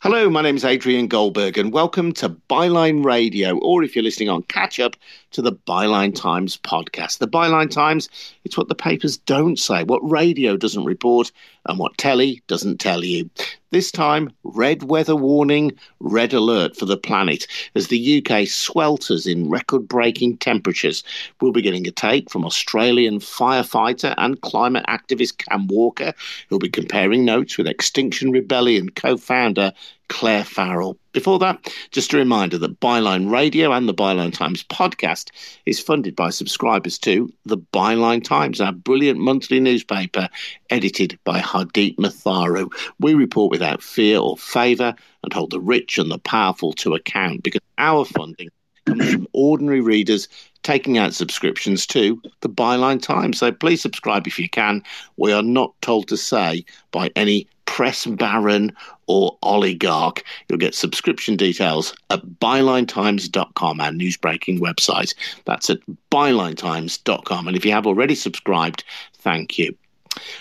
Hello, my name is Adrian Goldberg, and welcome to Byline Radio, or if you're listening on catch up, to the Byline Times podcast. The Byline Times, it's what the papers don't say, what radio doesn't report, and what telly doesn't tell you. This time, red weather warning, red alert for the planet as the UK swelters in record breaking temperatures. We'll be getting a take from Australian firefighter and climate activist Cam Walker, who'll be comparing notes with Extinction Rebellion co founder Clare Farrell. Before that, just a reminder that Byline Radio and the Byline Times podcast is funded by subscribers to the Byline Times, our brilliant monthly newspaper edited by Hardeep Matharu. We report without fear or favour and hold the rich and the powerful to account because our funding comes from ordinary readers taking out subscriptions to the Byline Times. So please subscribe if you can. We are not told to say by any press baron or oligarch. You'll get subscription details at bylinetimes.com, our newsbreaking website. That's at bylinetimes.com. And if you have already subscribed, thank you.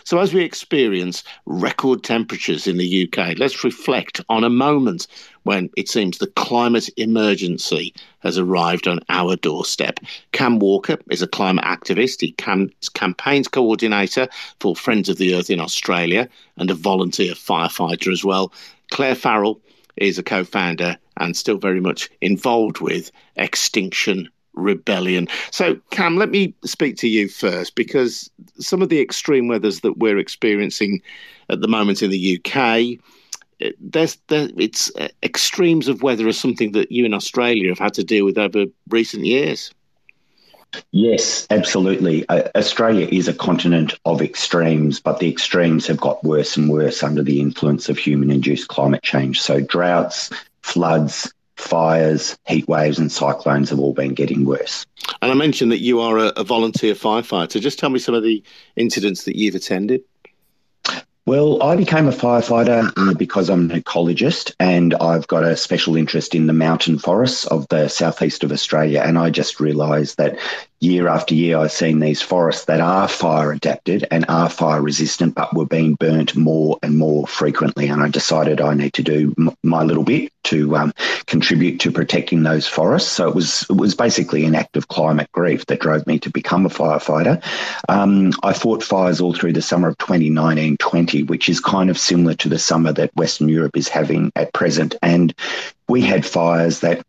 So, as we experience record temperatures in the UK, let's reflect on a moment when it seems the climate emergency has arrived on our doorstep. Cam Walker is a climate activist. He cam- campaigns coordinator for Friends of the Earth in Australia and a volunteer firefighter as well. Clare Farrell is a co founder and still very much involved with Extinction rebellion. So, Cam, let me speak to you first because some of the extreme weathers that we're experiencing at the moment in the UK, there's there, it's uh, extremes of weather are something that you in Australia have had to deal with over recent years. Yes, absolutely. Uh, Australia is a continent of extremes, but the extremes have got worse and worse under the influence of human induced climate change. So, droughts, floods, fires, heat waves, and cyclones have all been getting worse. And I mentioned that you are a, a volunteer firefighter. Just tell me some of the incidents that you've attended. Well, I became a firefighter uh, because I'm an ecologist and I've got a special interest in the mountain forests of the southeast of Australia. And I just realised that year after year, I've seen these forests that are fire adapted and are fire resistant, but were being burnt more and more frequently. And I decided I need to do m- my little bit to um, contribute to protecting those forests. So it was it was basically an act of climate grief that drove me to become a firefighter. Um, I fought fires all through the summer of 2019-20, which is kind of similar to the summer that Western Europe is having at present. And we had fires that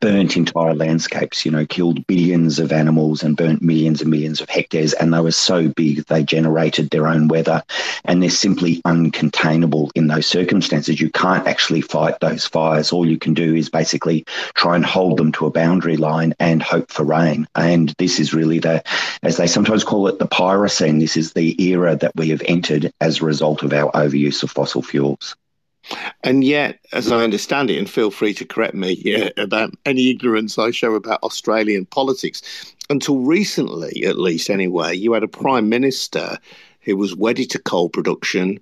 burnt entire landscapes, you know, killed billions of animals and burnt millions and millions of hectares. And they were so big, they generated their own weather. And they're simply uncontainable in those circumstances. You can't actually fight those fires. All you can do is basically try and hold them to a boundary line and hope for rain. And this is really the, as they sometimes call it, the pyrocene. This is the era that we have entered as a result of our overuse of fossil fuels. And yet, as I understand it, and feel free to correct me yeah, about any ignorance I show about Australian politics, until recently, at least anyway, you had a prime minister who was wedded to coal production,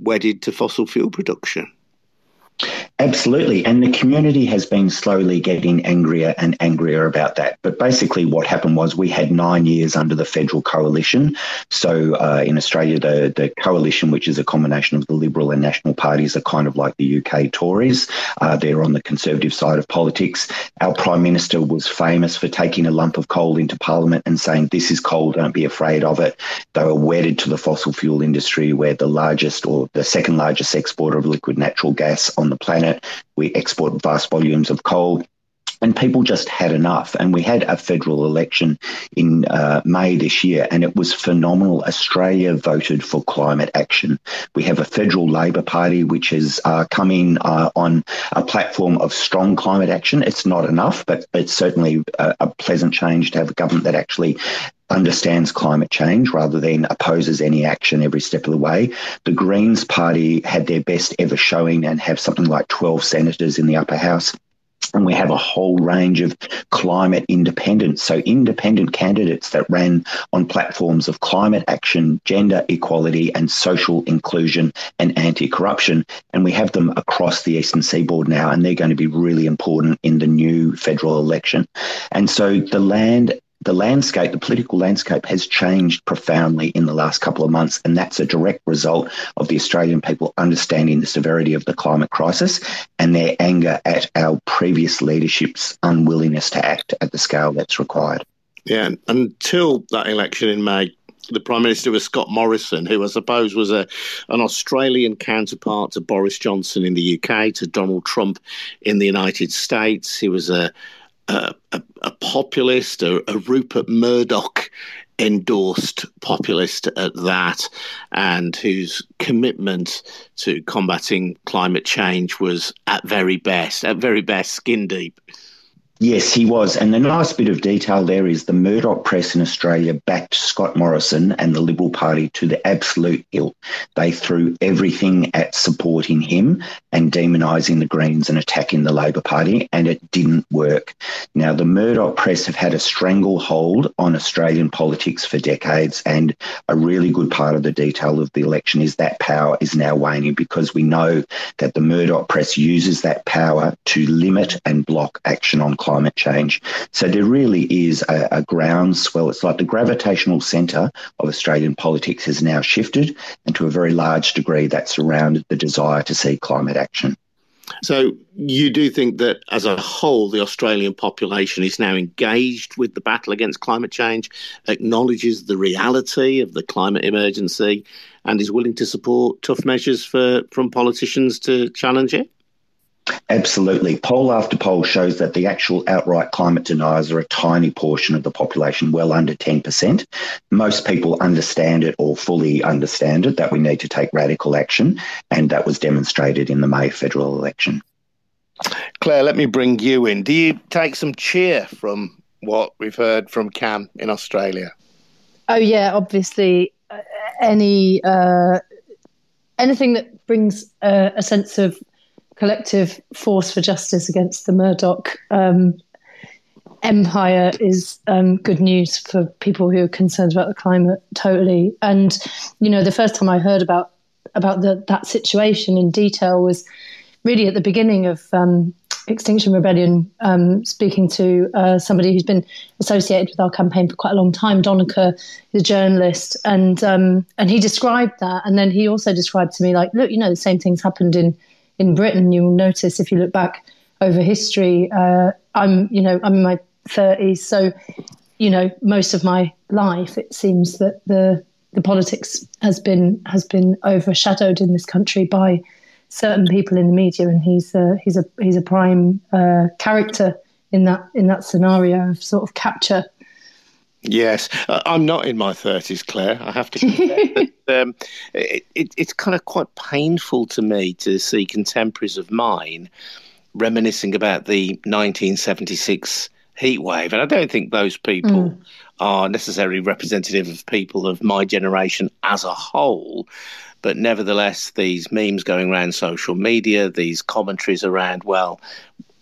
wedded to fossil fuel production. Absolutely. And the community has been slowly getting angrier and angrier about that. But basically, what happened was we had nine years under the federal coalition. So uh, in Australia, the, the coalition, which is a combination of the Liberal and National parties, are kind of like the UK Tories. Uh, they're on the conservative side of politics. Our Prime Minister was famous for taking a lump of coal into Parliament and saying, This is coal, don't be afraid of it. They were wedded to the fossil fuel industry. We're the largest or the second largest exporter of liquid natural gas on the planet. We export vast volumes of coal. And people just had enough. And we had a federal election in uh, May this year, and it was phenomenal. Australia voted for climate action. We have a federal Labor Party which has uh, come in uh, on a platform of strong climate action. It's not enough, but it's certainly a, a pleasant change to have a government that actually understands climate change rather than opposes any action every step of the way. The Greens Party had their best ever showing and have something like 12 senators in the upper house. And we have a whole range of climate independents. So, independent candidates that ran on platforms of climate action, gender equality, and social inclusion and anti corruption. And we have them across the Eastern Seaboard now, and they're going to be really important in the new federal election. And so, the land the landscape, the political landscape has changed profoundly in the last couple of months. And that's a direct result of the Australian people understanding the severity of the climate crisis and their anger at our previous leadership's unwillingness to act at the scale that's required. Yeah, until that election in May, the Prime Minister was Scott Morrison, who I suppose was a an Australian counterpart to Boris Johnson in the UK, to Donald Trump in the United States. He was a a, a populist, a, a Rupert Murdoch endorsed populist at that, and whose commitment to combating climate change was at very best, at very best, skin deep. Yes, he was. And the nice bit of detail there is the Murdoch press in Australia backed Scott Morrison and the Liberal Party to the absolute hilt. They threw everything at supporting him and demonising the Greens and attacking the Labor Party, and it didn't work. Now, the Murdoch press have had a stranglehold on Australian politics for decades, and a really good part of the detail of the election is that power is now waning because we know that the Murdoch press uses that power to limit and block action on climate climate change. So there really is a, a groundswell. It's like the gravitational centre of Australian politics has now shifted, and to a very large degree, that's around the desire to see climate action. So you do think that as a whole, the Australian population is now engaged with the battle against climate change, acknowledges the reality of the climate emergency, and is willing to support tough measures for from politicians to challenge it? Absolutely. Poll after poll shows that the actual outright climate deniers are a tiny portion of the population, well under 10%. Most people understand it or fully understand it that we need to take radical action, and that was demonstrated in the May federal election. Clare, let me bring you in. Do you take some cheer from what we've heard from Cam in Australia? Oh, yeah, obviously. Uh, any uh, anything that brings uh, a sense of collective force for justice against the Murdoch um, empire is um, good news for people who are concerned about the climate. Totally, and you know, the first time I heard about about the, that situation in detail was really at the beginning of um, Extinction Rebellion, um, speaking to uh, somebody who's been associated with our campaign for quite a long time, Donica, the journalist, and um, and he described that, and then he also described to me like, look, you know, the same things happened in in Britain, you'll notice if you look back over history, uh, I'm, you know, I'm in my 30s, so, you know, most of my life, it seems that the the politics has been has been overshadowed in this country by certain people in the media, and he's a, he's a he's a prime uh, character in that in that scenario of sort of capture. Yes, uh, I'm not in my 30s, Clare. I have to um, it, it, it's kind of quite painful to me to see contemporaries of mine reminiscing about the 1976 heat wave. And I don't think those people mm. are necessarily representative of people of my generation as a whole. But nevertheless, these memes going around social media, these commentaries around, well,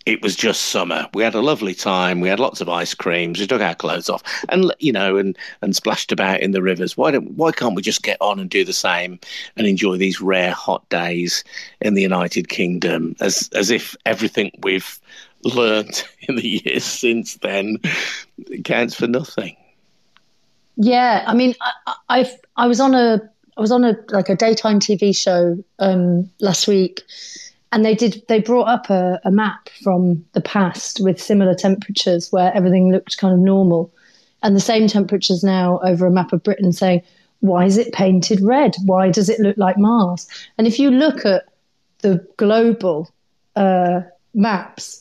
it was just summer. We had a lovely time. We had lots of ice creams. We took our clothes off and you know and and splashed about in the rivers. Why don't why can't we just get on and do the same and enjoy these rare hot days in the United Kingdom as as if everything we've learned in the years since then counts for nothing. Yeah, I mean, I, I I was on a I was on a like a daytime TV show um, last week and they did they brought up a, a, map from the past with similar temperatures where everything looked kind of normal. And the same temperatures now over a map of britain saying why is it painted red? Why does it look like mars? And if you look at the global uh, maps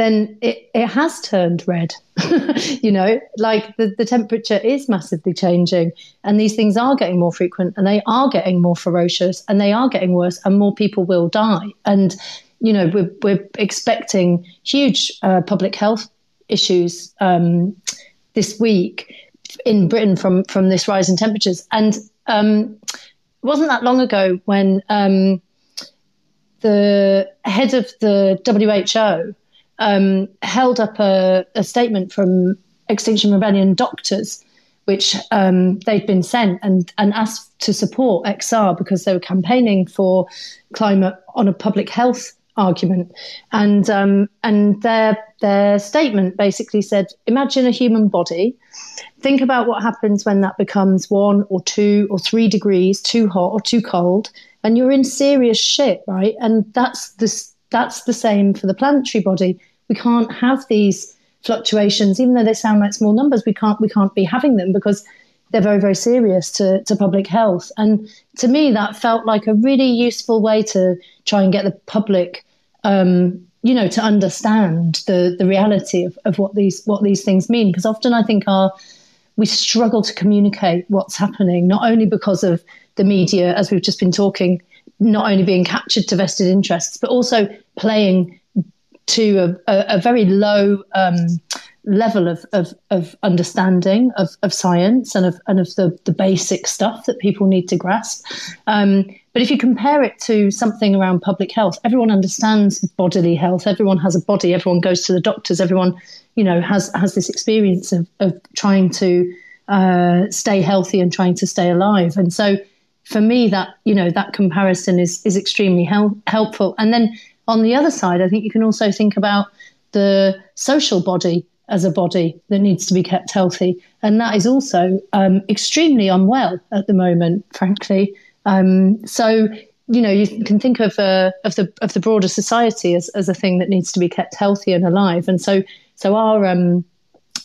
then it, it has turned red. you know, like the, the temperature is massively changing and these things are getting more frequent and they are getting more ferocious and they are getting worse and more people will die. And, you know, we're, we're expecting huge uh, public health issues um, this week in Britain from, from this rise in temperatures. And um, it wasn't that long ago when um, the head of the WHO um, held up a, a, statement from Extinction Rebellion doctors, which um, they'd been sent and, and asked to support XR because they were campaigning for climate on a public health argument, and um, and their their statement basically said, imagine a human body. Think about what happens when that becomes one or two or three degrees too hot or too cold, and you're in serious shit, right? And that's this that's the same for the planetary body. We can't have these fluctuations, even though they sound like small numbers. We can't we can't be having them because they're very, very serious to, to public health. And to me, that felt like a really useful way to try and get the public, um, you know, to understand the, the reality of, of what these what these things mean. Because often I think our we struggle to communicate what's happening, not only because of the media, as we've just been talking, not only being captured to vested interests, but also playing to a, a, a very low um, level of, of, of understanding of, of science and of, and of the, the basic stuff that people need to grasp. Um, but if you compare it to something around public health, everyone understands bodily health. Everyone has a body. Everyone goes to the doctors. Everyone, you know, has has this experience of, of trying to uh, stay healthy and trying to stay alive. And so, for me, that you know that comparison is is extremely hel- helpful. And then on the other side, I think you can also think about the social body as a body that needs to be kept healthy. And that is also um, extremely unwell at the moment, frankly. Um, so, you know, you can think of uh, of the of the broader society as, as a thing that needs to be kept healthy and alive. And so, so our, um,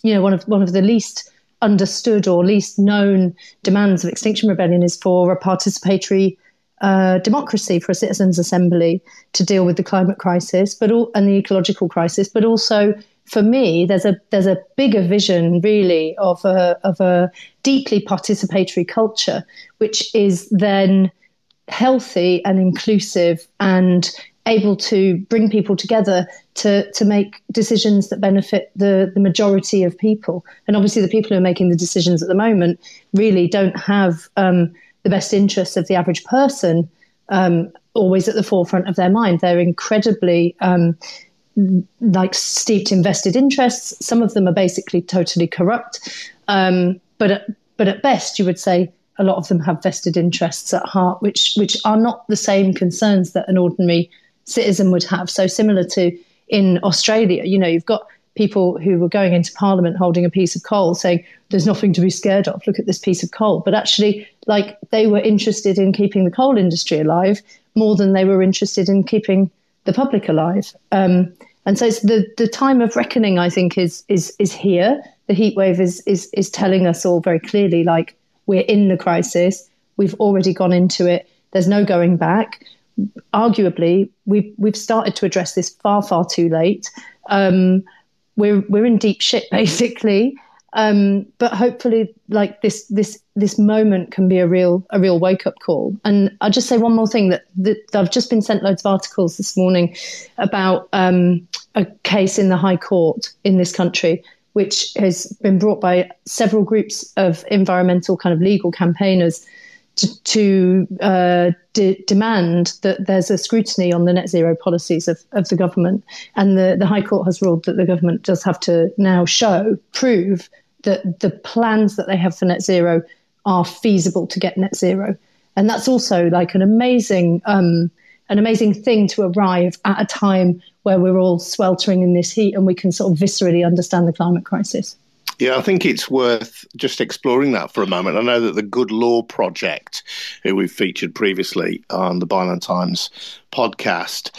you know, one of one of the least understood or least known demands of Extinction Rebellion is for a participatory uh, democracy, for a citizens' assembly to deal with the climate crisis, but all, and the ecological crisis, but also for me, there's a there's a bigger vision really of a of a deeply participatory culture, which is then healthy and inclusive and able to bring people together to to make decisions that benefit the the majority of people. And obviously, the people who are making the decisions at the moment really don't have um, the best interests of the average person um, always at the forefront of their mind. They're incredibly um, like steeped in vested interests. Some of them are basically totally corrupt. Um, but at, but at best, you would say a lot of them have vested interests at heart, which which are not the same concerns that an ordinary citizen would have. So similar to in Australia, you know, you've got people who were going into Parliament holding a piece of coal, saying there's nothing to be scared of. Look at this piece of coal. But actually, like they were interested in keeping the coal industry alive more than they were interested in keeping the public alive. Um, and so it's the the time of reckoning, I think, is is is here. The heat wave is is is telling us all very clearly, like we're in the crisis. We've already gone into it. There's no going back. Arguably, we've we've started to address this far far too late. Um, we're we're in deep shit basically. Um, but hopefully, like this this this moment can be a real a real wake up call. And I'll just say one more thing that, that I've just been sent loads of articles this morning about um, a case in the High Court in this country, which has been brought by several groups of environmental kind of legal campaigners to, to uh, de- demand that there's a scrutiny on the net zero policies of, of the government. And the, the High Court has ruled that the government does have to now show, prove that the plans that they have for net zero are feasible to get net zero. And that's also like an amazing, um, an amazing thing to arrive at a time where we're all sweltering in this heat and we can sort of viscerally understand the climate crisis. Yeah, I think it's worth just exploring that for a moment. I know that the Good Law Project, who we've featured previously on the Byline Times podcast,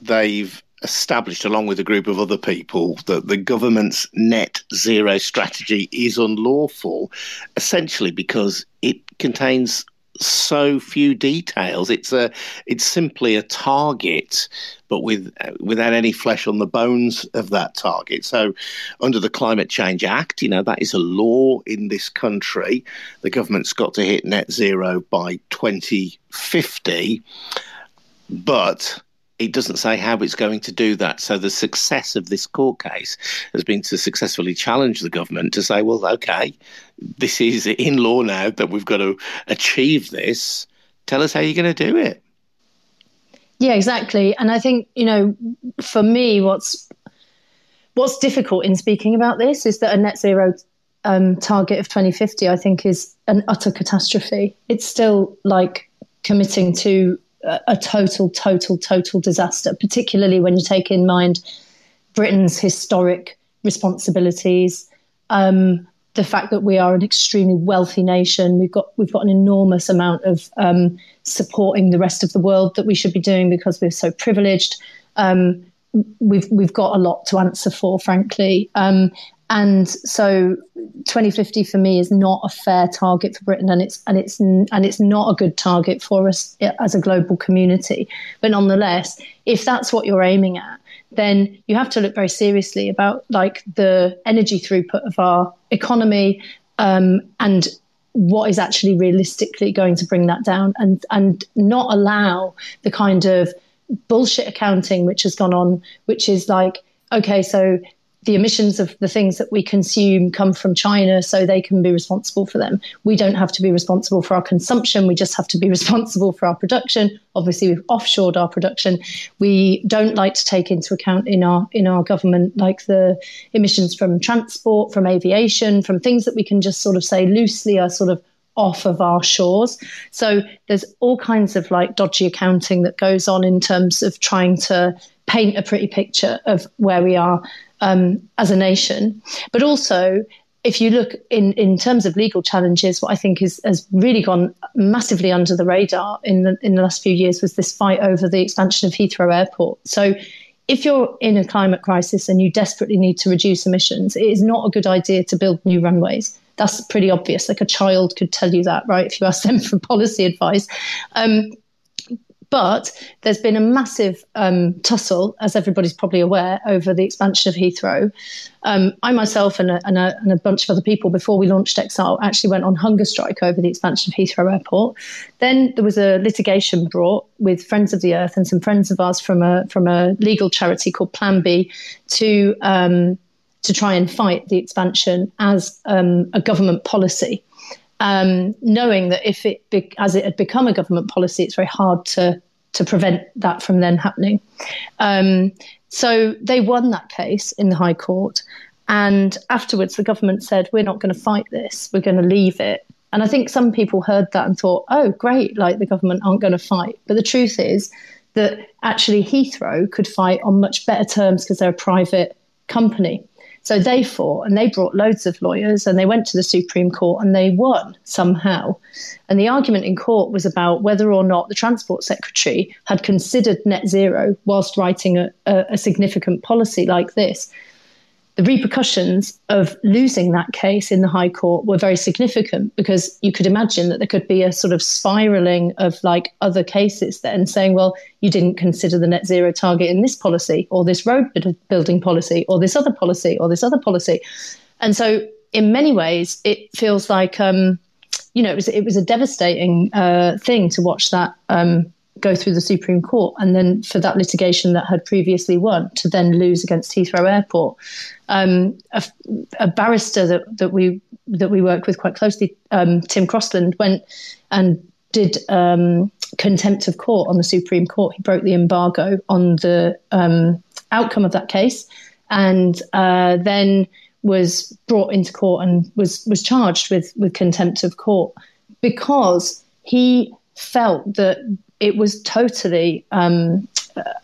they've established, along with a group of other people, that the government's net zero strategy is unlawful, essentially because it contains so few details. It's a it's simply a target, but with without any flesh on the bones of that target. So, under the Climate Change Act, you know that is a law in this country. The government's got to hit net zero by 2050, but it doesn't say how it's going to do that. So the success of this court case has been to successfully challenge the government to say, well, okay, this is in law now that we've got to achieve this. Tell us how you're going to do it. Yeah, exactly. And I think, you know, for me, what's what's difficult in speaking about this is that a net zero um, target of 2050, I think, is an utter catastrophe. It's still like committing to a, total, total, total disaster, particularly when you take in mind Britain's historic responsibilities. Um, the fact that we are an extremely wealthy nation, we've got we've got an enormous amount of um, supporting the rest of the world that we should be doing because we're so privileged. Um, we've we've got a lot to answer for, frankly. Um, and so 2050 for me is not a fair target for Britain and it's and it's and it's not a good target for us as a global community. But nonetheless if that's what you're aiming at then you have to look very seriously about like the energy throughput of our economy um, and what is actually realistically going to bring that down and and not allow the kind of bullshit accounting which has gone on which is like okay so the emissions of the things that we consume come from China, so they can be responsible for them. We don't have to be responsible for our consumption. We just have to be responsible for our production. Obviously, we've offshored our production. We don't like to take into account in our in our government like the emissions from transport, from aviation, from things that we can just sort of say loosely are sort of off of our shores. So there's all kinds of like dodgy accounting that goes on in terms of trying to paint a pretty picture of where we are um, as a nation. But also, if you look in, in terms of legal challenges, what I think is, has really gone massively under the radar in the, in the last few years was this fight over the expansion of Heathrow Airport. So, if you're in a climate crisis and you desperately need to reduce emissions, it is not a good idea to build new runways. That's pretty obvious. Like a child could tell you that, right? If you ask them for policy advice. Um, but there's been a massive um, tussle, as everybody's probably aware, over the expansion of Heathrow. Um, I myself and a, and, a, and a, bunch of other people, before we launched XR, actually went on hunger strike over the expansion of Heathrow Airport. Then there was a litigation brought with Friends of the Earth and some friends of ours from a from a legal charity called Plan B to um, to try and fight the expansion as um, a government policy um, knowing that if it, be, as it had become a government policy, it's very hard to to prevent that from then happening. Um, so they won that case in the High Court, and afterwards the government said, "We're not going to fight this. We're going to leave it." And I think some people heard that and thought, "Oh, great! Like the government aren't going to fight." But the truth is that actually Heathrow could fight on much better terms because they're a private company. So they fought and they brought loads of lawyers and they went to the Supreme Court and they won somehow. And the argument in court was about whether or not the Transport Secretary had considered net zero whilst writing a, a, a significant policy like this the repercussions of losing that case in the High Court were very significant because you could imagine that there could be a sort of spiraling of like other cases then saying, well, you didn't consider the net zero target in this policy or this road building policy or this other policy or this other policy. And so, in many ways, it feels like, um, you know, it was, it was a devastating uh, thing to watch that um, go through the Supreme Court, and then for that litigation that had previously won to then lose against Heathrow Airport. Um, a, a, barrister that, that we that we work with quite closely, um, Tim Crosland, went and did um, contempt of court on the Supreme Court. He broke the embargo on the um, outcome of that case, and uh, then was brought into court and was was charged with with contempt of court because he felt that it was totally um,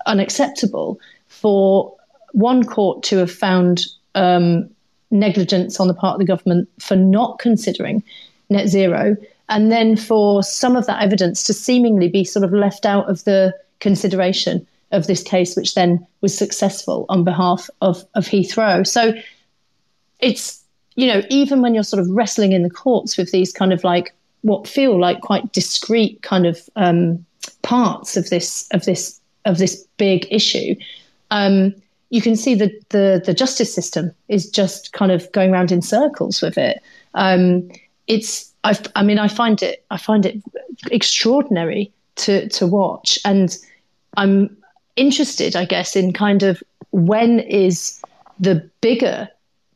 unacceptable for one court to have found um, negligence on the part of the government for not considering net zero, and then for some of that evidence to seemingly be sort of left out of the consideration of this case, which then was successful on behalf of, of Heathrow. So it's, you know, even when you're sort of wrestling in the courts with these kind of like what feel like quite discrete kind of um, parts of this of this of this big issue, um, you can see that the the justice system is just kind of going around in circles with it. Um, it's i I mean I find it I find it extraordinary to to watch, and I'm interested, I guess, in kind of when is the bigger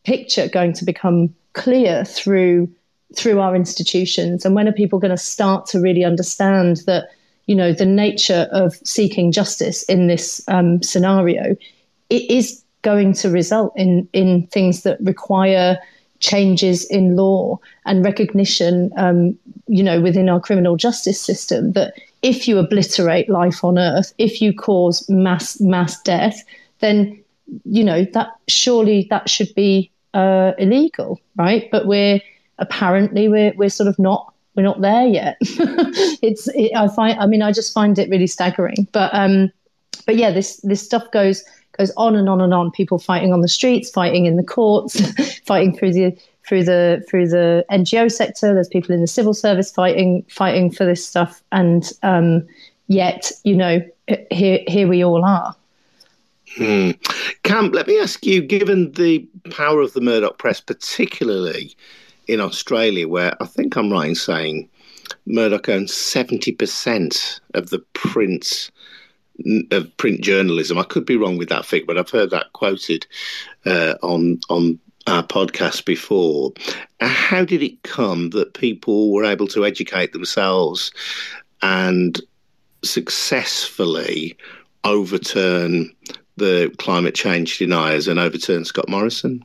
picture going to become clear through through our institutions, and when are people going to start to really understand that you know, the nature of seeking justice in this um, scenario, it is going to result in in things that require changes in law and recognition, um, you know, within our criminal justice system that if you obliterate life on Earth, if you cause mass mass death, then you know that surely that should be uh, illegal, right? But we're apparently we're we're sort of not we're not there yet. it's it, I find I mean I just find it really staggering. But um, but yeah, this this stuff goes goes on and on and on. People fighting on the streets, fighting in the courts, fighting through the through the through the NGO sector. There's people in the civil service fighting fighting for this stuff, and um, yet you know here here we all are. Hmm. Cam, let me ask you: given the power of the Murdoch press, particularly in Australia, where I think I'm right in saying Murdoch owns seventy percent of the print of print journalism. I could be wrong with that figure, but I've heard that quoted uh, on on our podcast before. How did it come that people were able to educate themselves and successfully overturn the climate change deniers and overturn Scott Morrison?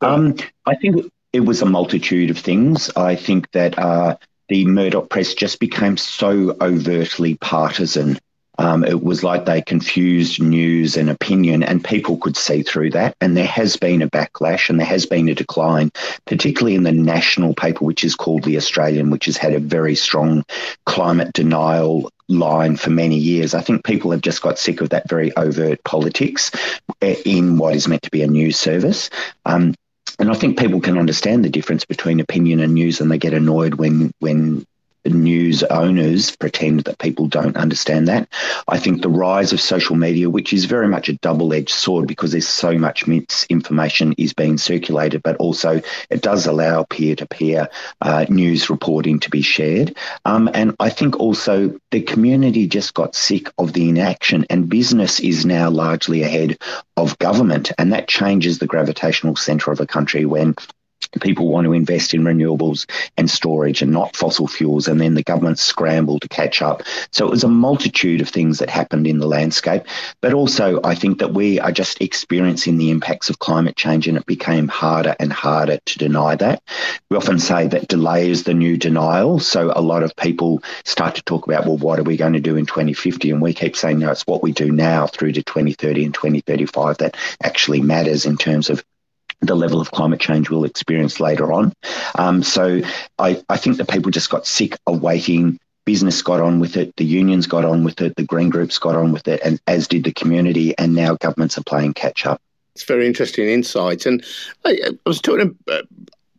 Um, I think it was a multitude of things. I think that uh, the Murdoch press just became so overtly partisan um, it was like they confused news and opinion, and people could see through that. And there has been a backlash and there has been a decline, particularly in the national paper, which is called The Australian, which has had a very strong climate denial line for many years. I think people have just got sick of that very overt politics in what is meant to be a news service. Um, and I think people can understand the difference between opinion and news, and they get annoyed when when news owners pretend that people don't understand that. I think the rise of social media, which is very much a double edged sword because there's so much misinformation is being circulated, but also it does allow peer to peer news reporting to be shared. Um, and I think also the community just got sick of the inaction, and business is now largely ahead of government. And that changes the gravitational center of a country when people want to invest in renewables and storage and not fossil fuels, and then the government scrambled to catch up. So it was a multitude of things that happened in the landscape. But also, I think that we are just experiencing the impacts of climate change, and it became harder and harder to deny that. We often say that delay is the new denial. So a lot of people start to talk about, well, what are we going to do in 2050? And we keep saying, no, it's what we do now through to 2030 and 2035 that actually matters in terms of the level of climate change we'll experience later on. Um, so I, I think that people just got sick of waiting. Business got on with it, the unions got on with it, the green groups got on with it, and as did the community, and now governments are playing catch up. It's very interesting insight. And I, I was talking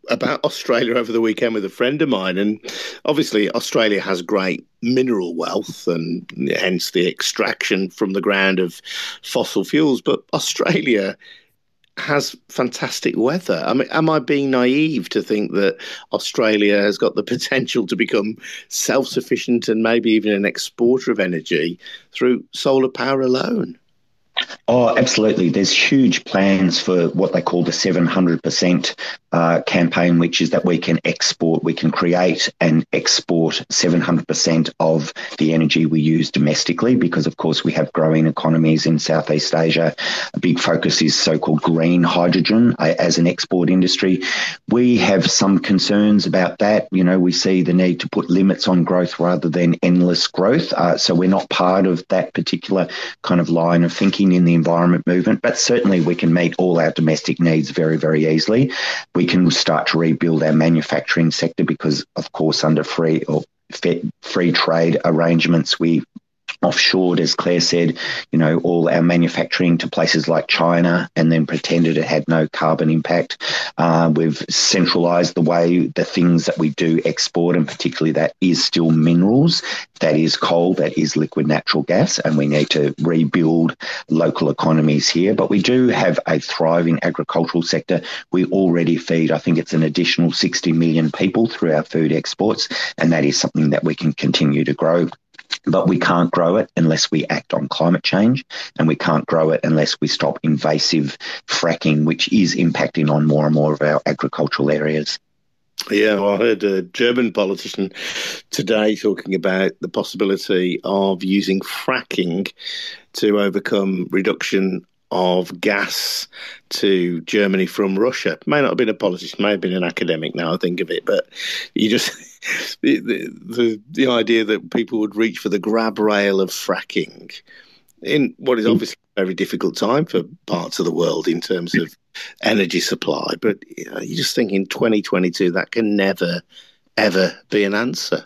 about Australia over the weekend with a friend of mine, and obviously Australia has great mineral wealth and hence the extraction from the ground of fossil fuels. But Australia has fantastic weather. I mean, am I being naive to think that Australia has got the potential to become self sufficient and maybe even an exporter of energy through solar power alone? Oh, absolutely. There's huge plans for what they call the 700% uh, campaign, which is that we can export, we can create and export 700% of the energy we use domestically, because of course we have growing economies in Southeast Asia. A big focus is so called green hydrogen uh, as an export industry. We have some concerns about that. You know, we see the need to put limits on growth rather than endless growth. Uh, so we're not part of that particular kind of line of thinking in the environment movement, but certainly we can meet all our domestic needs very, very easily. We can start to rebuild our manufacturing sector because, of course, under free or free trade arrangements, we offshored, as Clare said, you know, all our manufacturing to places like China and then pretended it had no carbon impact. Uh, we've centralized the way the things that we do export, and particularly that is still minerals, that is coal, that is liquid natural gas, and we need to rebuild local economies here. But we do have a thriving agricultural sector. We already feed, I think it's an additional 60 million people through our food exports, and that is something that we can continue to grow. But we can't grow it unless we act on climate change, and we can't grow it unless we stop invasive fracking, which is impacting on more and more of our agricultural areas. Yeah, well, I heard a German politician today talking about the possibility of using fracking to overcome reduction of gas to Germany from Russia. May not have been a politician, may have been an academic. Now I think of it, but you just the, the the idea that people would reach for the grab rail of fracking in what is obviously a very difficult time for parts of the world in terms of energy supply. But you, know, you just think in 2022 that can never ever be an answer.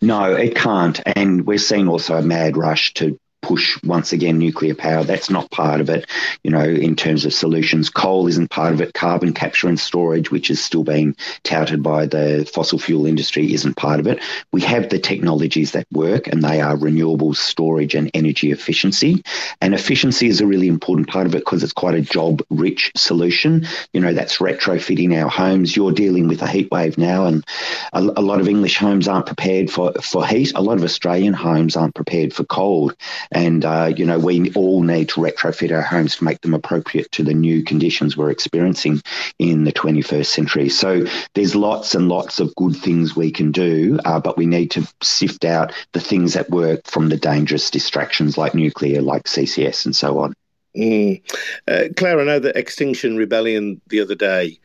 No, it can't. And we're seeing also a mad rush to push once again nuclear power. That's not part of it, you know, in terms of solutions. Coal isn't part of it. Carbon capture and storage, which is still being touted by the fossil fuel industry, isn't part of it. We have the technologies that work, and they are renewables, storage, and energy efficiency. And efficiency is a really important part of it because it's quite a job rich solution. You know, that's retrofitting our homes. You're dealing with a heat wave now, and a, a lot of English homes aren't prepared for, for heat. A lot of Australian homes aren't prepared for cold. And, uh, you know, we all need to retrofit our homes to make them appropriate to the new conditions we're experiencing in the 21st century. So there's lots and lots of good things we can do, uh, but we need to sift out the things that work from the dangerous distractions like nuclear, like CCS, and so on. Mm. Uh, Clare, I know that Extinction Rebellion the other day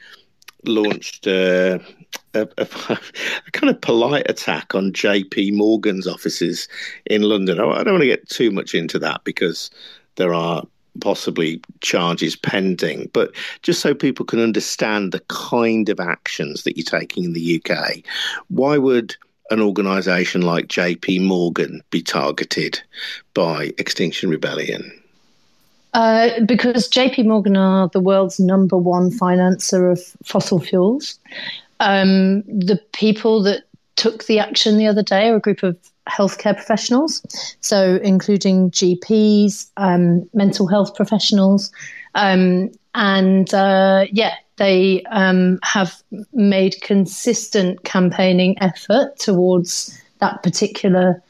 launched uh, a, a, a, kind of polite attack on JP Morgan's offices in London. I, don't want to get too much into that because there are possibly charges pending, but just so people can understand the kind of actions that you're taking in the UK, why would an organisation like JP Morgan be targeted by Extinction Rebellion? Uh, because JP Morgan are the world's number one financer of fossil fuels. Um, the people that took the action the other day are a group of healthcare professionals, so including GPs, um, mental health professionals, um, and uh, yeah, they um, have made consistent campaigning effort towards that particular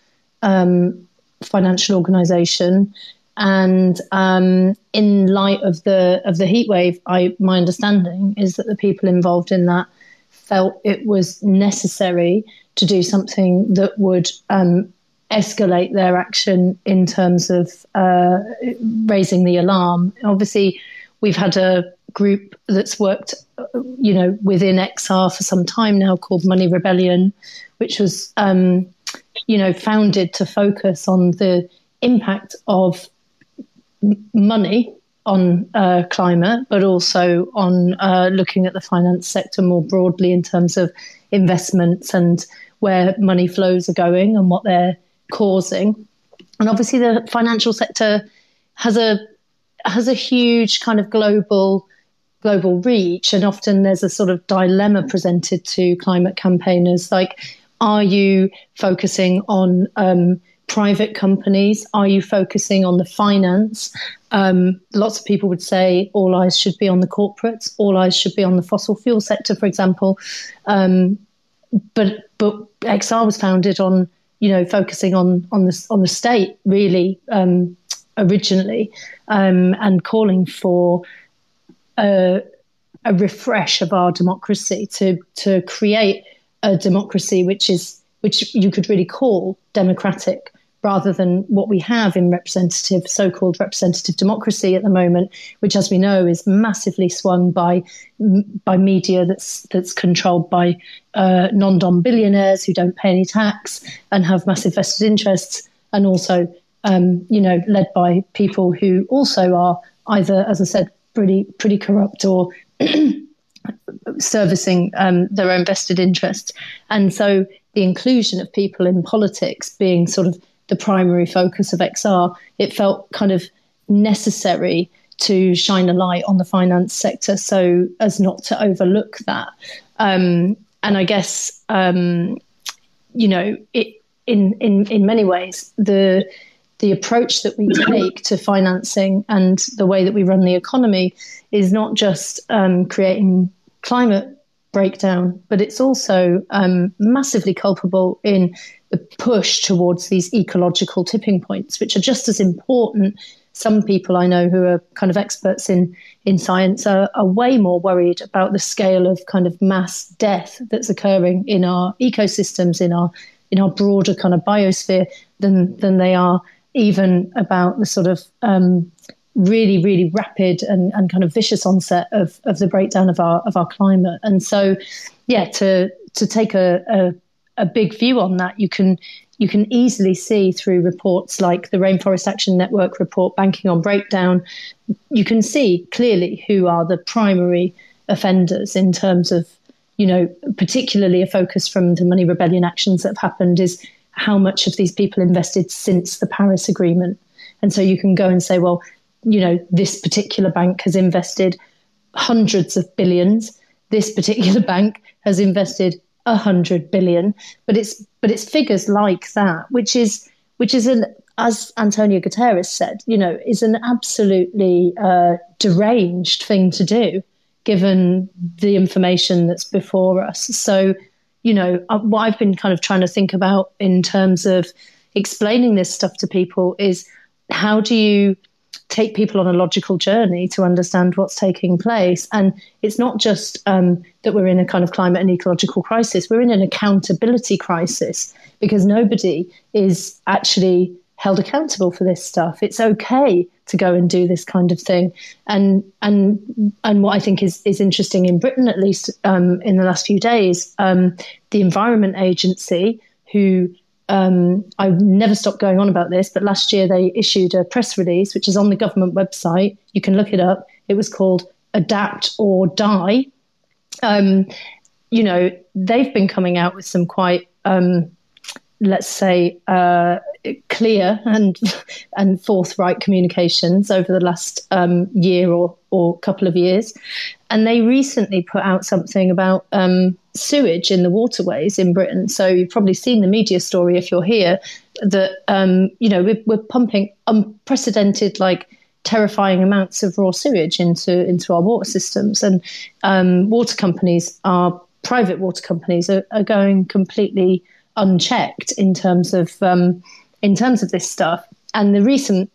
um, financial organisation. And um, in light of the of the heat wave, I my understanding is that the people involved in that felt it was necessary to do something that would um, escalate their action in terms of uh, raising the alarm. Obviously, we've had a group that's worked, you know, within XR for some time now called Money Rebellion, which was, um, you know, founded to focus on the impact of money on uh, climate, but also on uh, looking at the finance sector more broadly in terms of investments and where money flows are going and what they're causing. And obviously, the financial sector has a has a huge kind of global global reach, and often there's a sort of dilemma presented to climate campaigners, like, are you focusing on um, private companies? Are you focusing on the finance? Um, lots of people would say all eyes should be on the corporates, all eyes should be on the fossil fuel sector, for example. Um, but but XR was founded on you know focusing on on the on the state really um, originally um, and calling for a, a refresh of our democracy to to create a democracy which is which you could really call democratic rather than what we have in representative, so-called representative democracy at the moment, which, as we know, is massively swung by by media that's that's controlled by uh, non-dom billionaires who don't pay any tax and have massive vested interests, and also, um, you know, led by people who also are either, as I said, pretty pretty corrupt or servicing um, their own vested interests, and so the inclusion of people in politics being sort of the primary focus of XR, it felt kind of necessary to shine a light on the finance sector so as not to overlook that. Um, and I guess, um, you know, it, in, in, in many ways, the, the approach that we take to financing and the way that we run the economy is not just um, creating climate breakdown, but it's also um, massively culpable in push towards these ecological tipping points, which are just as important. Some people I know who are kind of experts in in science are, are way more worried about the scale of kind of mass death that's occurring in our ecosystems, in our in our broader kind of biosphere, than than they are even about the sort of um, really, really rapid and, and kind of vicious onset of, of the breakdown of our of our climate. And so, yeah, to to take a, a, a big view on that, you can you can easily see through reports like the Rainforest Action Network report, Banking on Breakdown, you can see clearly who are the primary offenders in terms of, you know, particularly a focus from the money rebellion actions that have happened is how much of these people invested since the Paris Agreement. And so you can go and say, well, you know, this particular bank has invested hundreds of billions. This particular bank has invested a hundred billion, but it's but it's figures like that, which is which is an as Antonio Guterres said, you know, is an absolutely uh, deranged thing to do, given the information that's before us. So, you know, uh, what I've been kind of trying to think about in terms of explaining this stuff to people is how do you take people on a logical journey to understand what's taking place. And it's not just um, that we're in a kind of climate and ecological crisis, we're in an accountability crisis because nobody is actually held accountable for this stuff. It's okay to go and do this kind of thing. And and and what I think is is interesting in Britain, at least um, in the last few days, um, the Environment Agency, who um, I never stopped going on about this, but last year they issued a press release, which is on the government website. You can look it up. It was called Adapt or Die. Um, you know, they've been coming out with some quite, um, let's say, uh, clear and and forthright communications over the last um, year or or a couple of years, and they recently put out something about um, sewage in the waterways in Britain. So you've probably seen the media story if you're here that um, you know we're, we're pumping unprecedented like terrifying amounts of raw sewage into into our water systems, and um, water companies are private water companies are, are, going completely unchecked in terms of um, in terms of this stuff. And the recent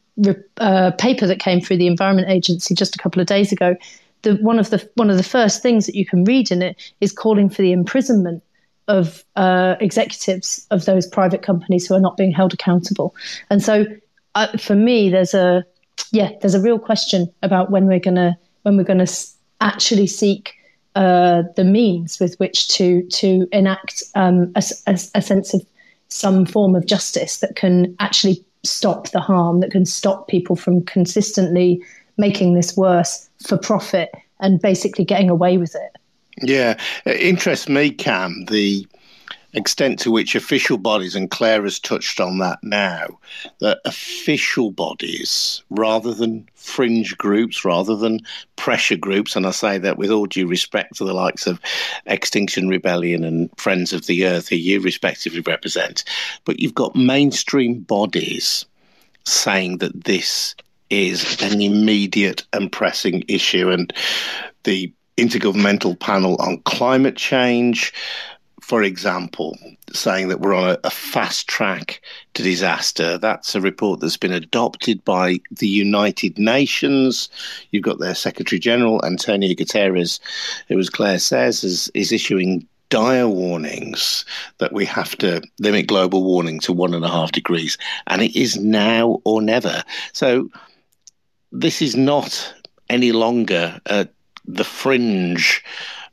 uh, paper that came through the Environment Agency just a couple of days ago the one of the one of the first things that you can read in it is calling for the imprisonment of uh, executives of those private companies who are not being held accountable. And so, uh, for me, there's a yeah, there's a real question about when we're gonna when we're gonna actually seek uh, the means with which to to enact um, a, a, a sense of some form of justice that can actually stop the harm, that can stop people from consistently making this worse for profit and basically getting away with it. Yeah, it interests me, Cam, the extent to which official bodies, and Clare has touched on that now, that official bodies, rather than fringe groups, rather than pressure groups, and I say that with all due respect to the likes of Extinction Rebellion and Friends of the Earth, who you respectively represent, but you've got mainstream bodies saying that this is an immediate and pressing issue. And the Intergovernmental Panel on Climate Change, for example, saying that we're on a, a, fast track to disaster. That's a report that's been adopted by the United Nations. You've got their Secretary General, Antonio Guterres, who, as Clare says, is, is issuing dire warnings that we have to limit global warming to one and a half degrees. And it is now or never. So this is not any longer uh, the fringe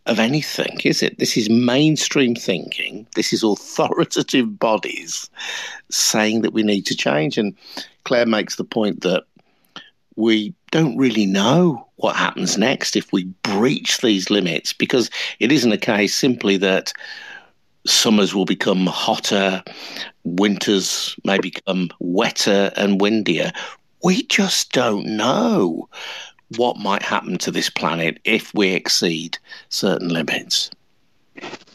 of anything, is it? This is mainstream thinking. This is authoritative bodies saying that we need to change. And Clare makes the point that we don't really know what happens next if we breach these limits because it isn't a case simply that summers will become hotter, winters may become wetter and windier we just don't know what might happen to this planet if we exceed certain limits.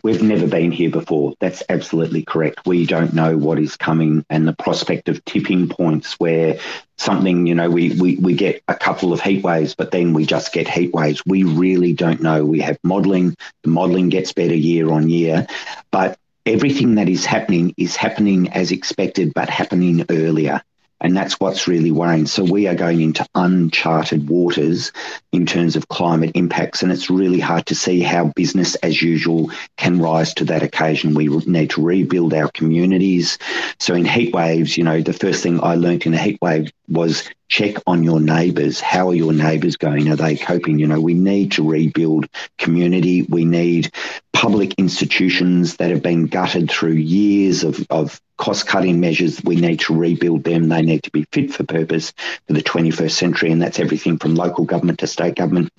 We've never been here before. That's absolutely correct. We don't know what is coming and the prospect of tipping points where something, you know, we, we, we get a couple of heat waves, but then we just get heat waves. We really don't know. We have modelling. The modelling gets better year on year, but everything that is happening is happening as expected, but happening earlier. And that's what's really worrying. So we are going into uncharted waters in terms of climate impacts. And it's really hard to see how business as usual can rise to that occasion. We need to rebuild our communities. So in heat waves, you know, the first thing I learnt in a heat wave was check on your neighbours. How are your neighbours going? Are they coping? You know, we need to rebuild community. We need public institutions that have been gutted through years of, of cost cutting measures. We need to rebuild them. They need to be fit for purpose for the 21st century. And that's everything from local government to state government.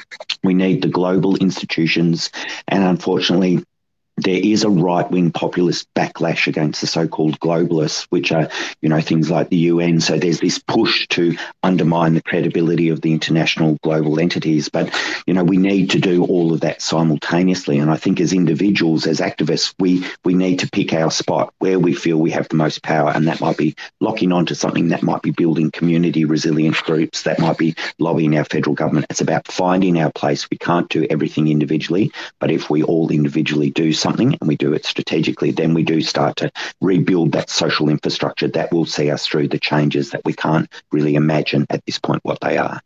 We need the global institutions. And unfortunately, there is a right wing populist backlash against the so called globalists, which are, you know, things like the UN. So there's this push to undermine the credibility of the international global entities. But, you know, we need to do all of that simultaneously. And I think as individuals, as activists, we, we need to pick our spot where we feel we have the most power. And that might be locking onto something that might be building community resilience groups, that might be lobbying our federal government. It's about finding our place. We can't do everything individually, but if we all individually do and we do it strategically, then we do start to rebuild that social infrastructure that will see us through the changes that we can't really imagine at this point what they are.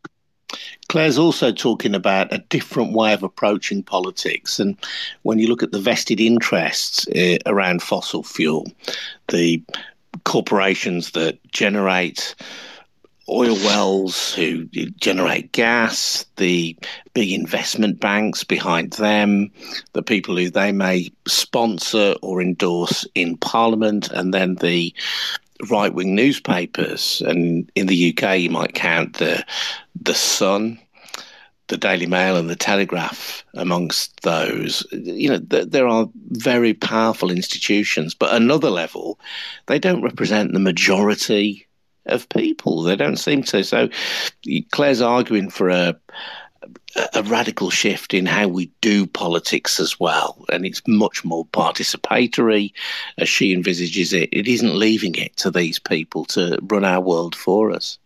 Clare's also talking about a different way of approaching politics. And when you look at the vested interests uh, around fossil fuel, the corporations that generate oil wells who generate gas, the big investment banks behind them, the people who they may sponsor or endorse in Parliament, and then the right wing newspapers. And in the UK, you might count the the Sun, the Daily Mail, and the Telegraph amongst those. You know, th- there are very powerful institutions, but another level, they don't represent the majority of people. They don't seem to. So Clare's arguing for a a radical shift in how we do politics as well. And it's much more participatory as she envisages it. It isn't leaving it to these people to run our world for us.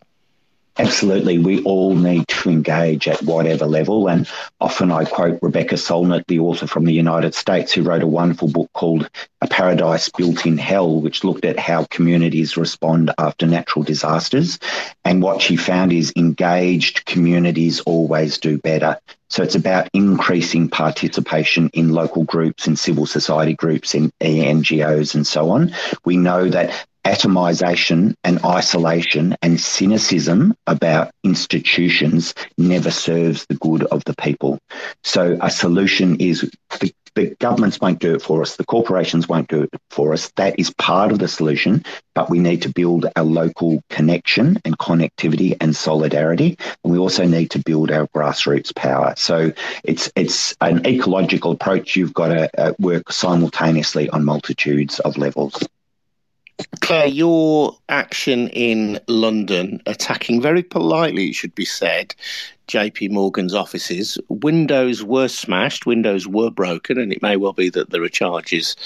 Absolutely. We all need to engage at whatever level. And often I quote Rebecca Solnit, the author from the United States, who wrote a wonderful book called A Paradise Built in Hell, which looked at how communities respond after natural disasters. And what she found is engaged communities always do better. So it's about increasing participation in local groups in civil society groups in NGOs and so on. We know that atomization and isolation and cynicism about institutions never serves the good of the people. So a solution is the, the, governments won't do it for us, the corporations won't do it for us. That is part of the solution, but we need to build a local connection and connectivity and solidarity. And we also need to build our grassroots power. So it's it's an ecological approach. You've got to uh, work simultaneously on multitudes of levels. Clare, your action in London, attacking very politely, it should be said, JP Morgan's offices, windows were smashed, windows were broken, and it may well be that there are charges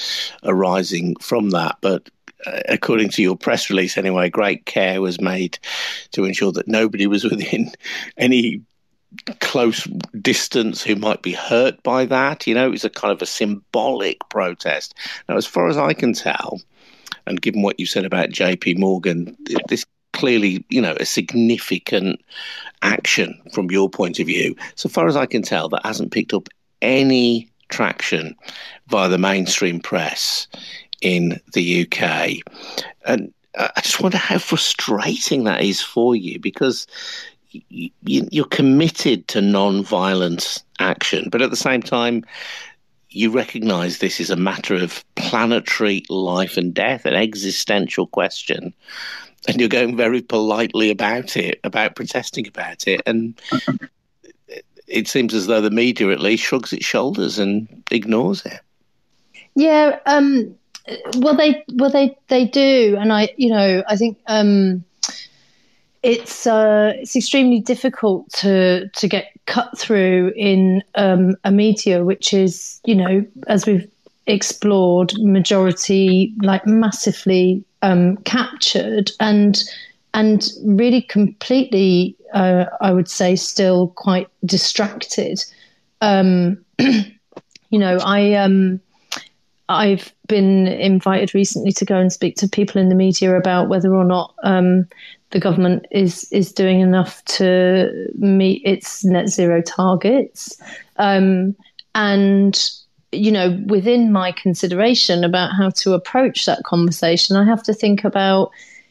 arising from that. But uh, according to your press release, anyway, great care was made to ensure that nobody was within any close distance who might be hurt by that. You know, it was a kind of a symbolic protest. Now, as far as I can tell, and given what you said about JP Morgan, this clearly, you know, a significant action from your point of view. So far as I can tell, that hasn't picked up any traction via the mainstream press in the UK. And I just wonder how frustrating that is for you because you're committed to non-violent action, but at the same time, you recognize this is a matter of planetary life and death, an existential question, and you're going very politely about it, about protesting about it. And it seems as though the media, at least, shrugs its shoulders and ignores it. Yeah, um, well, they well they they do, and I, you know, I think um, it's uh, it's extremely difficult to to get cut through in um, a media which is you know as we've explored majority like massively um, captured and and really completely uh, I would say still quite distracted. Um, you know I um, I've been invited recently to go and speak to people in the media about whether or not um, the government is is doing enough to meet its net zero targets, um, and you know, within my consideration about how to approach that conversation, I have to think about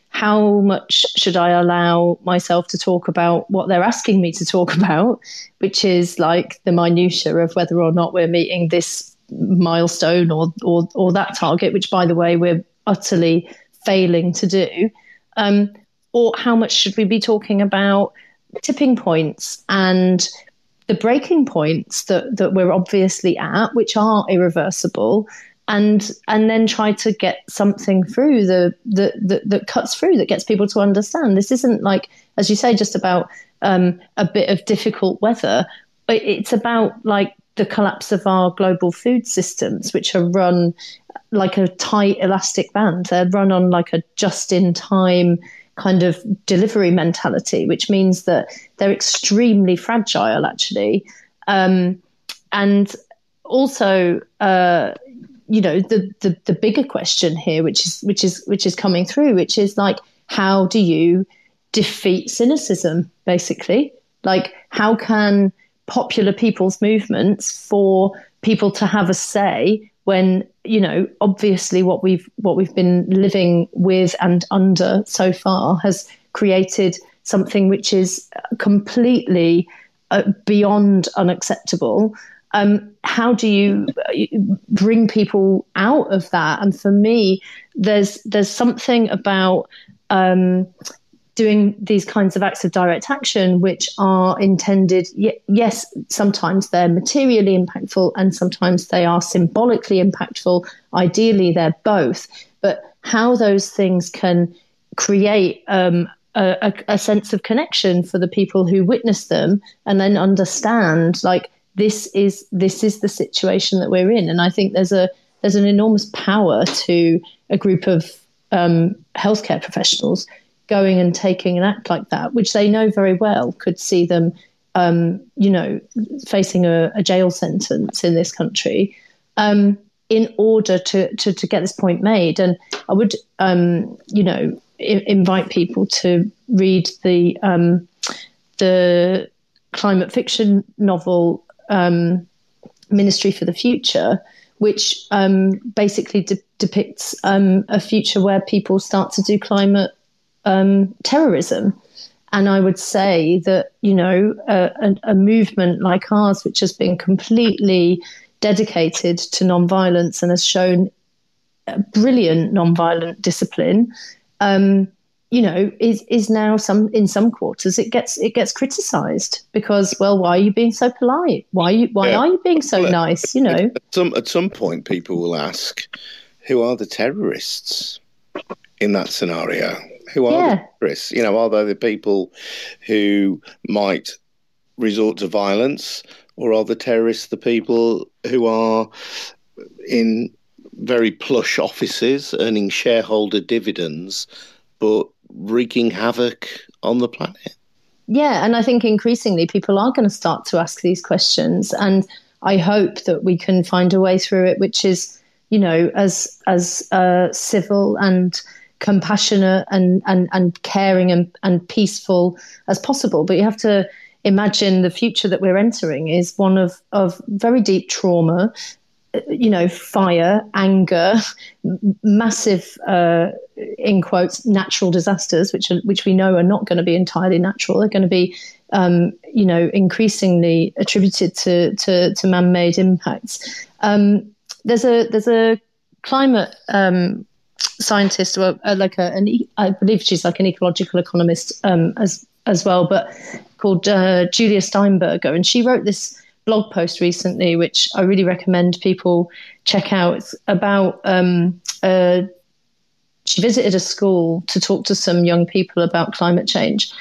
how much should I allow myself to talk about what they're asking me to talk about, which is like the minutia of whether or not we're meeting this milestone or or, or that target, which by the way we're utterly failing to do. Um, or how much should we be talking about tipping points and the breaking points that, that we're obviously at, which are irreversible, and and then try to get something through the, the that cuts through that gets people to understand this isn't like as you say just about um, a bit of difficult weather but it's about like the collapse of our global food systems which are run like a tight elastic band. They're run on like a just in time kind of delivery mentality which means that they're extremely fragile actually. Um, and also uh, you know the, the the bigger question here which is which is which is coming through which is like how do you defeat cynicism basically? Like how can popular people's movements for people to have a say when you know obviously what we've what we've been living with and under so far has created something which is completely uh, beyond unacceptable um, how do you bring people out of that? And for me, there's there's something about um, doing these kinds of acts of direct action which are intended. yes, sometimes they're materially impactful, and sometimes they are symbolically impactful. Ideally, they're both. But how those things can create um, a, a, sense of connection for the people who witness them and then understand like this is this is the situation that we're in, and I think there's a there's an enormous power to a group of um, healthcare professionals going and taking an act like that, which they know very well could see them, um, you know, facing a, a, jail sentence in this country, um, in order to, to, to get this point made. And I would, um, you know, I- invite people to read the um, the climate fiction novel um, Ministry for the Future, which um, basically de- depicts a future where people start to do climate um, terrorism. And I would say that, you know, a, a, a, movement like ours, which has been completely dedicated to nonviolence and has shown brilliant nonviolent discipline, um, you know, is is now some in some quarters it gets it gets criticised because well, why are you being so polite? Why you why yeah. are you being so well, nice? You know, at some at some point, people will ask, who are the terrorists in that scenario? Who are yeah. the terrorists? You know, are they the people who might resort to violence, or are the terrorists the people who are in very plush offices earning shareholder dividends? but wreaking havoc on the planet. Yeah, and I think increasingly people are going to start to ask these questions, and I hope that we can find a way through it, which is, you know, as as uh, civil and compassionate and and and caring and, and peaceful as possible. But you have to imagine the future that we're entering is one of of very deep trauma you know, fire, anger, massive, uh, in quotes, natural disasters, which are, which we know are not going to be entirely natural. They're going to be, um, you know, increasingly attributed to to, to man-made impacts. Um, there's a there's a climate um, scientist, or uh, like a, an, I believe she's like an ecological economist um, as as well, but called uh, Julia Steinberger, and she wrote this blog post recently, which I really recommend people check out. It's about um, uh, she visited a school to talk to some young people about climate change,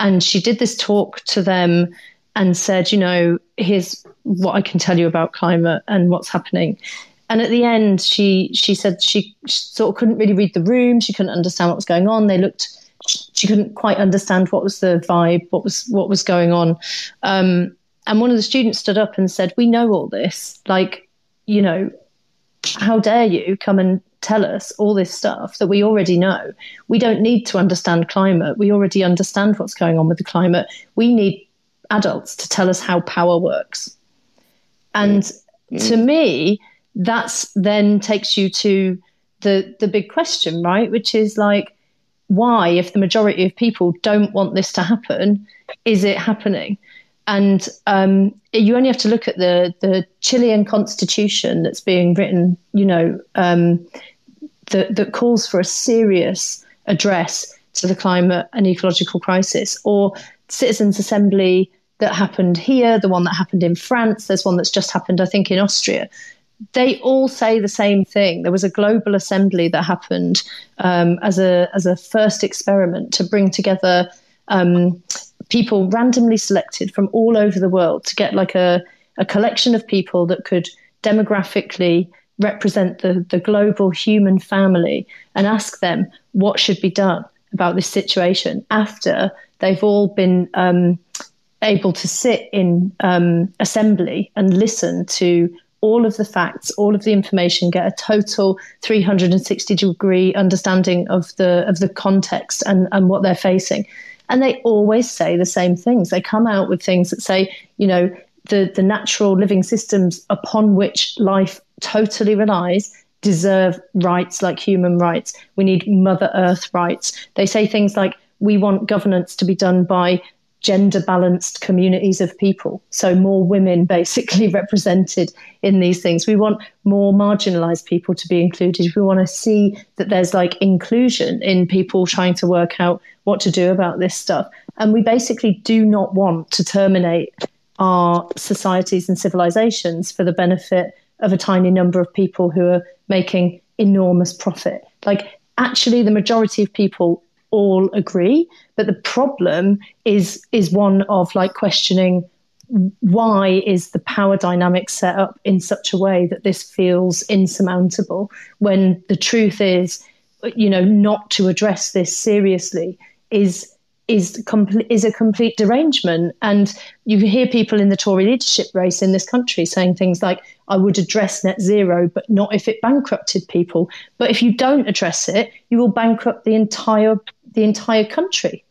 and she did this talk to them and said, you know, here's what I can tell you about climate and what's happening. And at the end, she she said she sort of couldn't really read the room. She couldn't understand what was going on. They looked she couldn't quite understand what was the vibe, what was what was going on. Um, and one of the students stood up and said, We know all this. Like, you know, how dare you come and tell us all this stuff that we already know? We don't need to understand climate. We already understand what's going on with the climate. We need adults to tell us how power works. And mm. to me, that's then takes you to the the big question, right? Which is like, why, if the majority of people don't want this to happen, is it happening? And um, you only have to look at the the Chilean constitution that's being written, you know, um, that that calls for a serious address to the climate and ecological crisis, or citizens' assembly that happened here, the one that happened in France. There's one that's just happened, I think, in Austria they all say the same thing. There was a global assembly that happened um, as a as a first experiment to bring together um, people randomly selected from all over the world to get like a, a collection of people that could demographically represent the, the global human family and ask them what should be done about this situation after they've all been um, able to sit in um, assembly and listen to all of the facts, all of the information, get a total 360 degree understanding of the of the context and, and what they're facing. And they always say the same things. They come out with things that say, you know, the, the natural living systems upon which life totally relies deserve rights like human rights. We need Mother Earth rights. They say things like, we want governance to be done by gender balanced communities of people. So, more women basically represented in these things. We want more marginalized people to be included. We want to see that there's like inclusion in people trying to work out what to do about this stuff. And we basically do not want to terminate our societies and civilizations for the benefit of a tiny number of people who are making enormous profit. Like, actually, the majority of people all agree. But the problem is is one of like questioning why is the power dynamic set up in such a way that this feels insurmountable when the truth is you know not to address this seriously is is complete is a complete derangement and you hear people in the Tory leadership race in this country saying things like I would address net zero but not if it bankrupted people but if you don't address it you will bankrupt the entire the entire country.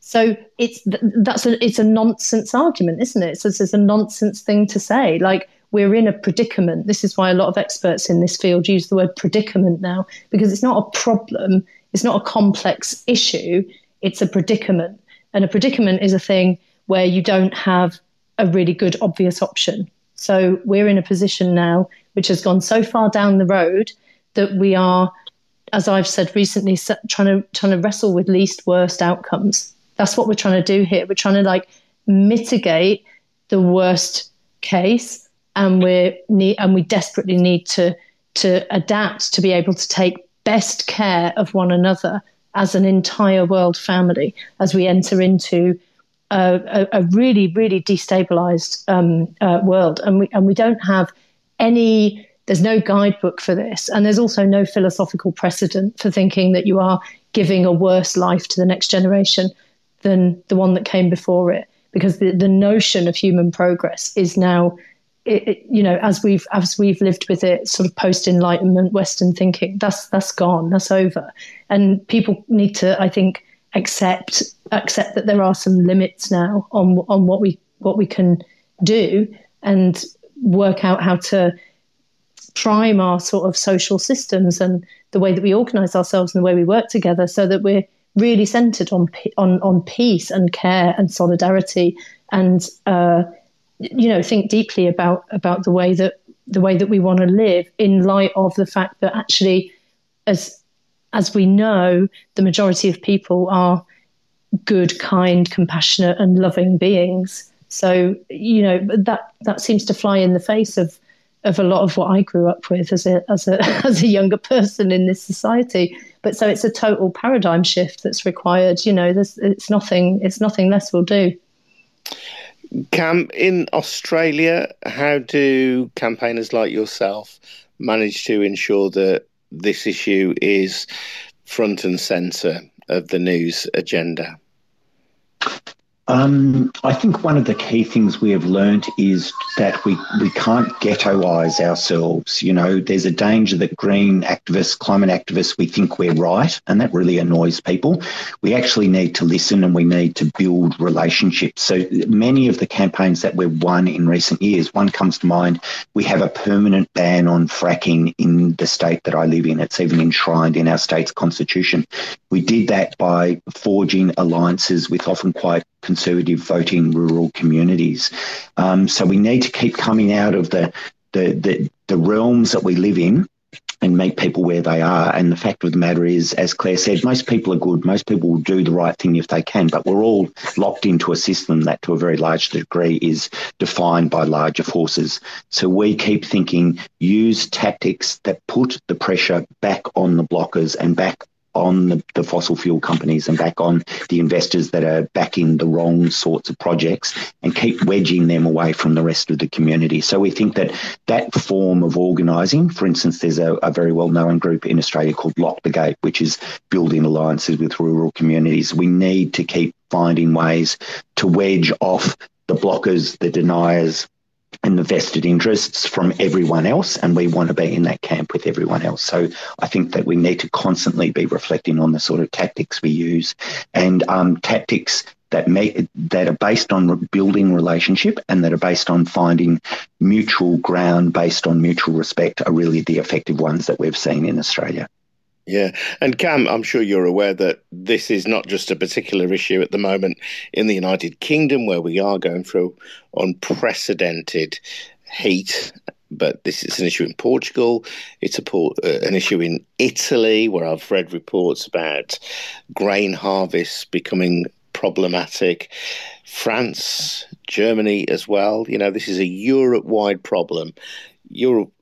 So it's that's a it's a nonsense argument, isn't it? So it's a nonsense thing to say. Like we're in a predicament. This is why a lot of experts in this field use the word predicament now because it's not a problem. It's not a complex issue. It's a predicament, and a predicament is a thing where you don't have a really good obvious option. So we're in a position now which has gone so far down the road that we are as I've said recently, trying to trying to wrestle with least worst outcomes. That's what we're trying to do here. We're trying to like mitigate the worst case, and we need and we desperately need to to adapt to be able to take best care of one another as an entire world family as we enter into a, a, really really destabilized um, uh, world, and we and we don't have any there's no guidebook for this. And there's also no philosophical precedent for thinking that you are giving a worse life to the next generation than the one that came before it. Because the, the notion of human progress is now, it, it, you know, as we've as we've lived with it, sort of post Enlightenment Western thinking, that's that's gone, that's over, and people need to, I think, accept accept that there are some limits now on on what we what we can do, and work out how to prime our sort of social systems and the way that we organize ourselves and the way we work together so that we're really centered on on on peace and care and solidarity and uh, you know think deeply about about the way that the way that we want to live in light of the fact that actually as as we know the majority of people are good kind compassionate and loving beings. So you know that that seems to fly in the face of of a lot of what I grew up with as a as a as a younger person in this society. But so it's a total paradigm shift that's required. You know, there's it's nothing it's nothing less will do. Cam, in Australia, how do campaigners like yourself manage to ensure that this issue is front and centre of the news agenda? Um, I think one of the key things we have learned is that we, we can't ghettoise ourselves. You know, there's a danger that green activists, climate activists, we think we're right, and that really annoys people. We actually need to listen and we need to build relationships. So many of the campaigns that we've won in recent years, one comes to mind, we have a permanent ban on fracking in the state that I live in. It's even enshrined in our state's constitution. We did that by forging alliances with often quite conservative voting rural communities. Um, so we need to keep coming out of the, the, the, the realms that we live in and meet people where they are. And the fact of the matter is, as Clare said, most people are good. Most people will do the right thing if they can, but we're all locked into a system that to a very large degree is defined by larger forces. So we keep thinking use tactics that put the pressure back on the blockers and back on the, the, fossil fuel companies and back on the investors that are backing the wrong sorts of projects and keep wedging them away from the rest of the community. So we think that that form of organising, for instance, there's a, a very well known group in Australia called Lock the Gate, which is building alliances with rural communities. We need to keep finding ways to wedge off the blockers, the deniers, and the vested interests from everyone else, and we want to be in that camp with everyone else. So I think that we need to constantly be reflecting on the sort of tactics we use and um, tactics that that are based on building relationship and that are based on finding mutual ground based on mutual respect are really the effective ones that we've seen in Australia. Yeah. And Cam, I'm sure you're aware that this is not just a particular issue at the moment in the United Kingdom, where we are going through unprecedented heat. But this is an issue in Portugal. It's a, uh, an issue in Italy, where I've read reports about grain harvests becoming problematic. France, Germany as well. You know, this is a Europe wide problem. Europe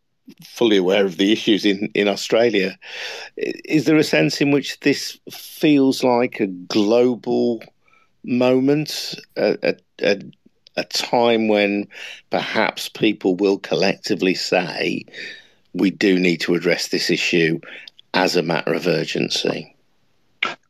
fully aware of the issues in, in Australia. Is there a sense in which this feels like a global moment, a, a, a time when perhaps people will collectively say, we do need to address this issue as a matter of urgency?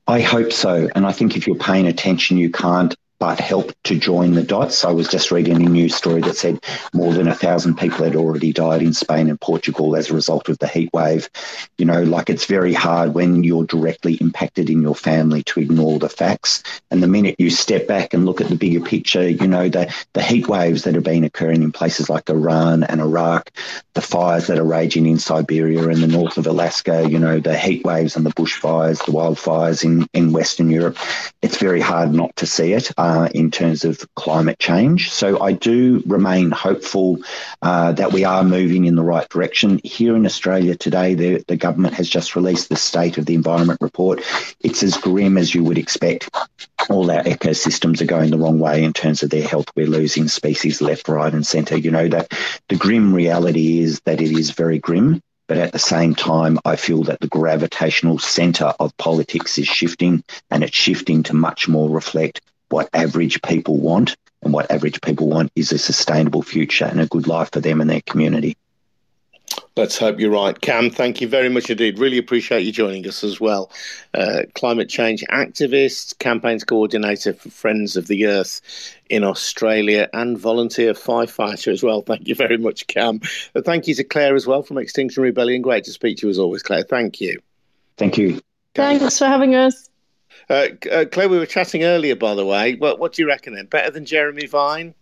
I hope so. And I think if you're paying attention, you can't but help to join the dots. I was just reading a news story that said more than a thousand people had already died in Spain and Portugal as a result of the heat wave. You know, like it's very hard when you're directly impacted in your family to ignore the facts. And the minute you step back and look at the bigger picture, you know, the, the heat waves that have been occurring in places like Iran and Iraq, the fires that are raging in Siberia and the north of Alaska, you know, the heat waves and the bushfires, the wildfires in, in Western Europe, it's very hard not to see it uh, in terms of climate change. So I do remain hopeful uh, that we are moving in the right direction. Here in Australia today, the, the government has just released the State of the Environment report. It's as grim as you would expect. All our ecosystems are going the wrong way in terms of their health. We're losing species left, right, and centre. You know that the grim reality is that it is very grim. But at the same time, I feel that the gravitational centre of politics is shifting and it's shifting to much more reflect what average people want. And what average people want is a sustainable future and a good life for them and their community. Let's hope you're right. Cam, thank you very much indeed. Really appreciate you joining us as well. Uh, climate change activist, campaigns coordinator for Friends of the Earth in Australia, and volunteer firefighter as well. Thank you very much, Cam. Uh, thank you to Clare as well from Extinction Rebellion. Great to speak to you as always, Clare. Thank you. Thank you. Thanks for having us. Uh, uh, Clare, we were chatting earlier, by the way. What, what do you reckon then? Better than Jeremy Vine?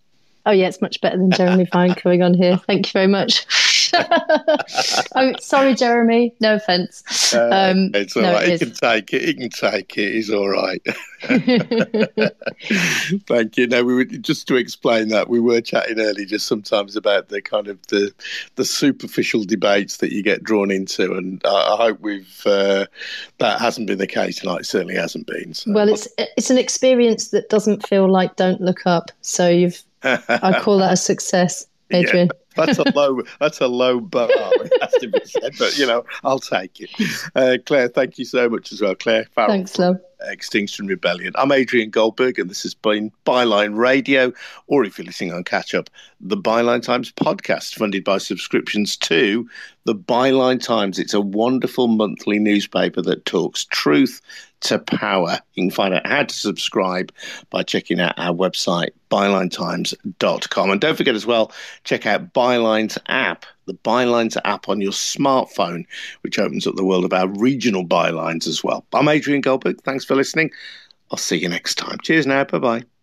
Oh, yeah, it's much better than Jeremy Vine coming on here. Thank you very much. oh, sorry, Jeremy. No offence. Uh, um, it's all no, right. It he can take it. He can take it. He's all right. Thank you. No, we were just to explain that we were chatting earlier, just sometimes about the kind of the the superficial debates that you get drawn into, and I, I hope we've uh, that hasn't been the case tonight. It certainly hasn't been. So. Well, it's it's an experience that doesn't feel like "Don't Look Up," so you've I call that a success, Adrian. Yeah that's a low that's a low bar it has to be said but you know i'll take it. Uh, Clare thank you so much as well. Clare Farrell, thanks love. Extinction rebellion. I'm adrian goldberg and this has been byline radio or if you're listening on catch up the byline times podcast funded by subscriptions to the byline times. It's a wonderful monthly newspaper that talks truth to power. You can find out how to subscribe by checking out our website, bylinetimes.com. And don't forget as well, check out Byline's app, the Bylines app on your smartphone, which opens up the world of our regional bylines as well. I'm Adrian Goldberg. Thanks for listening. I'll see you next time. Cheers now. Bye bye.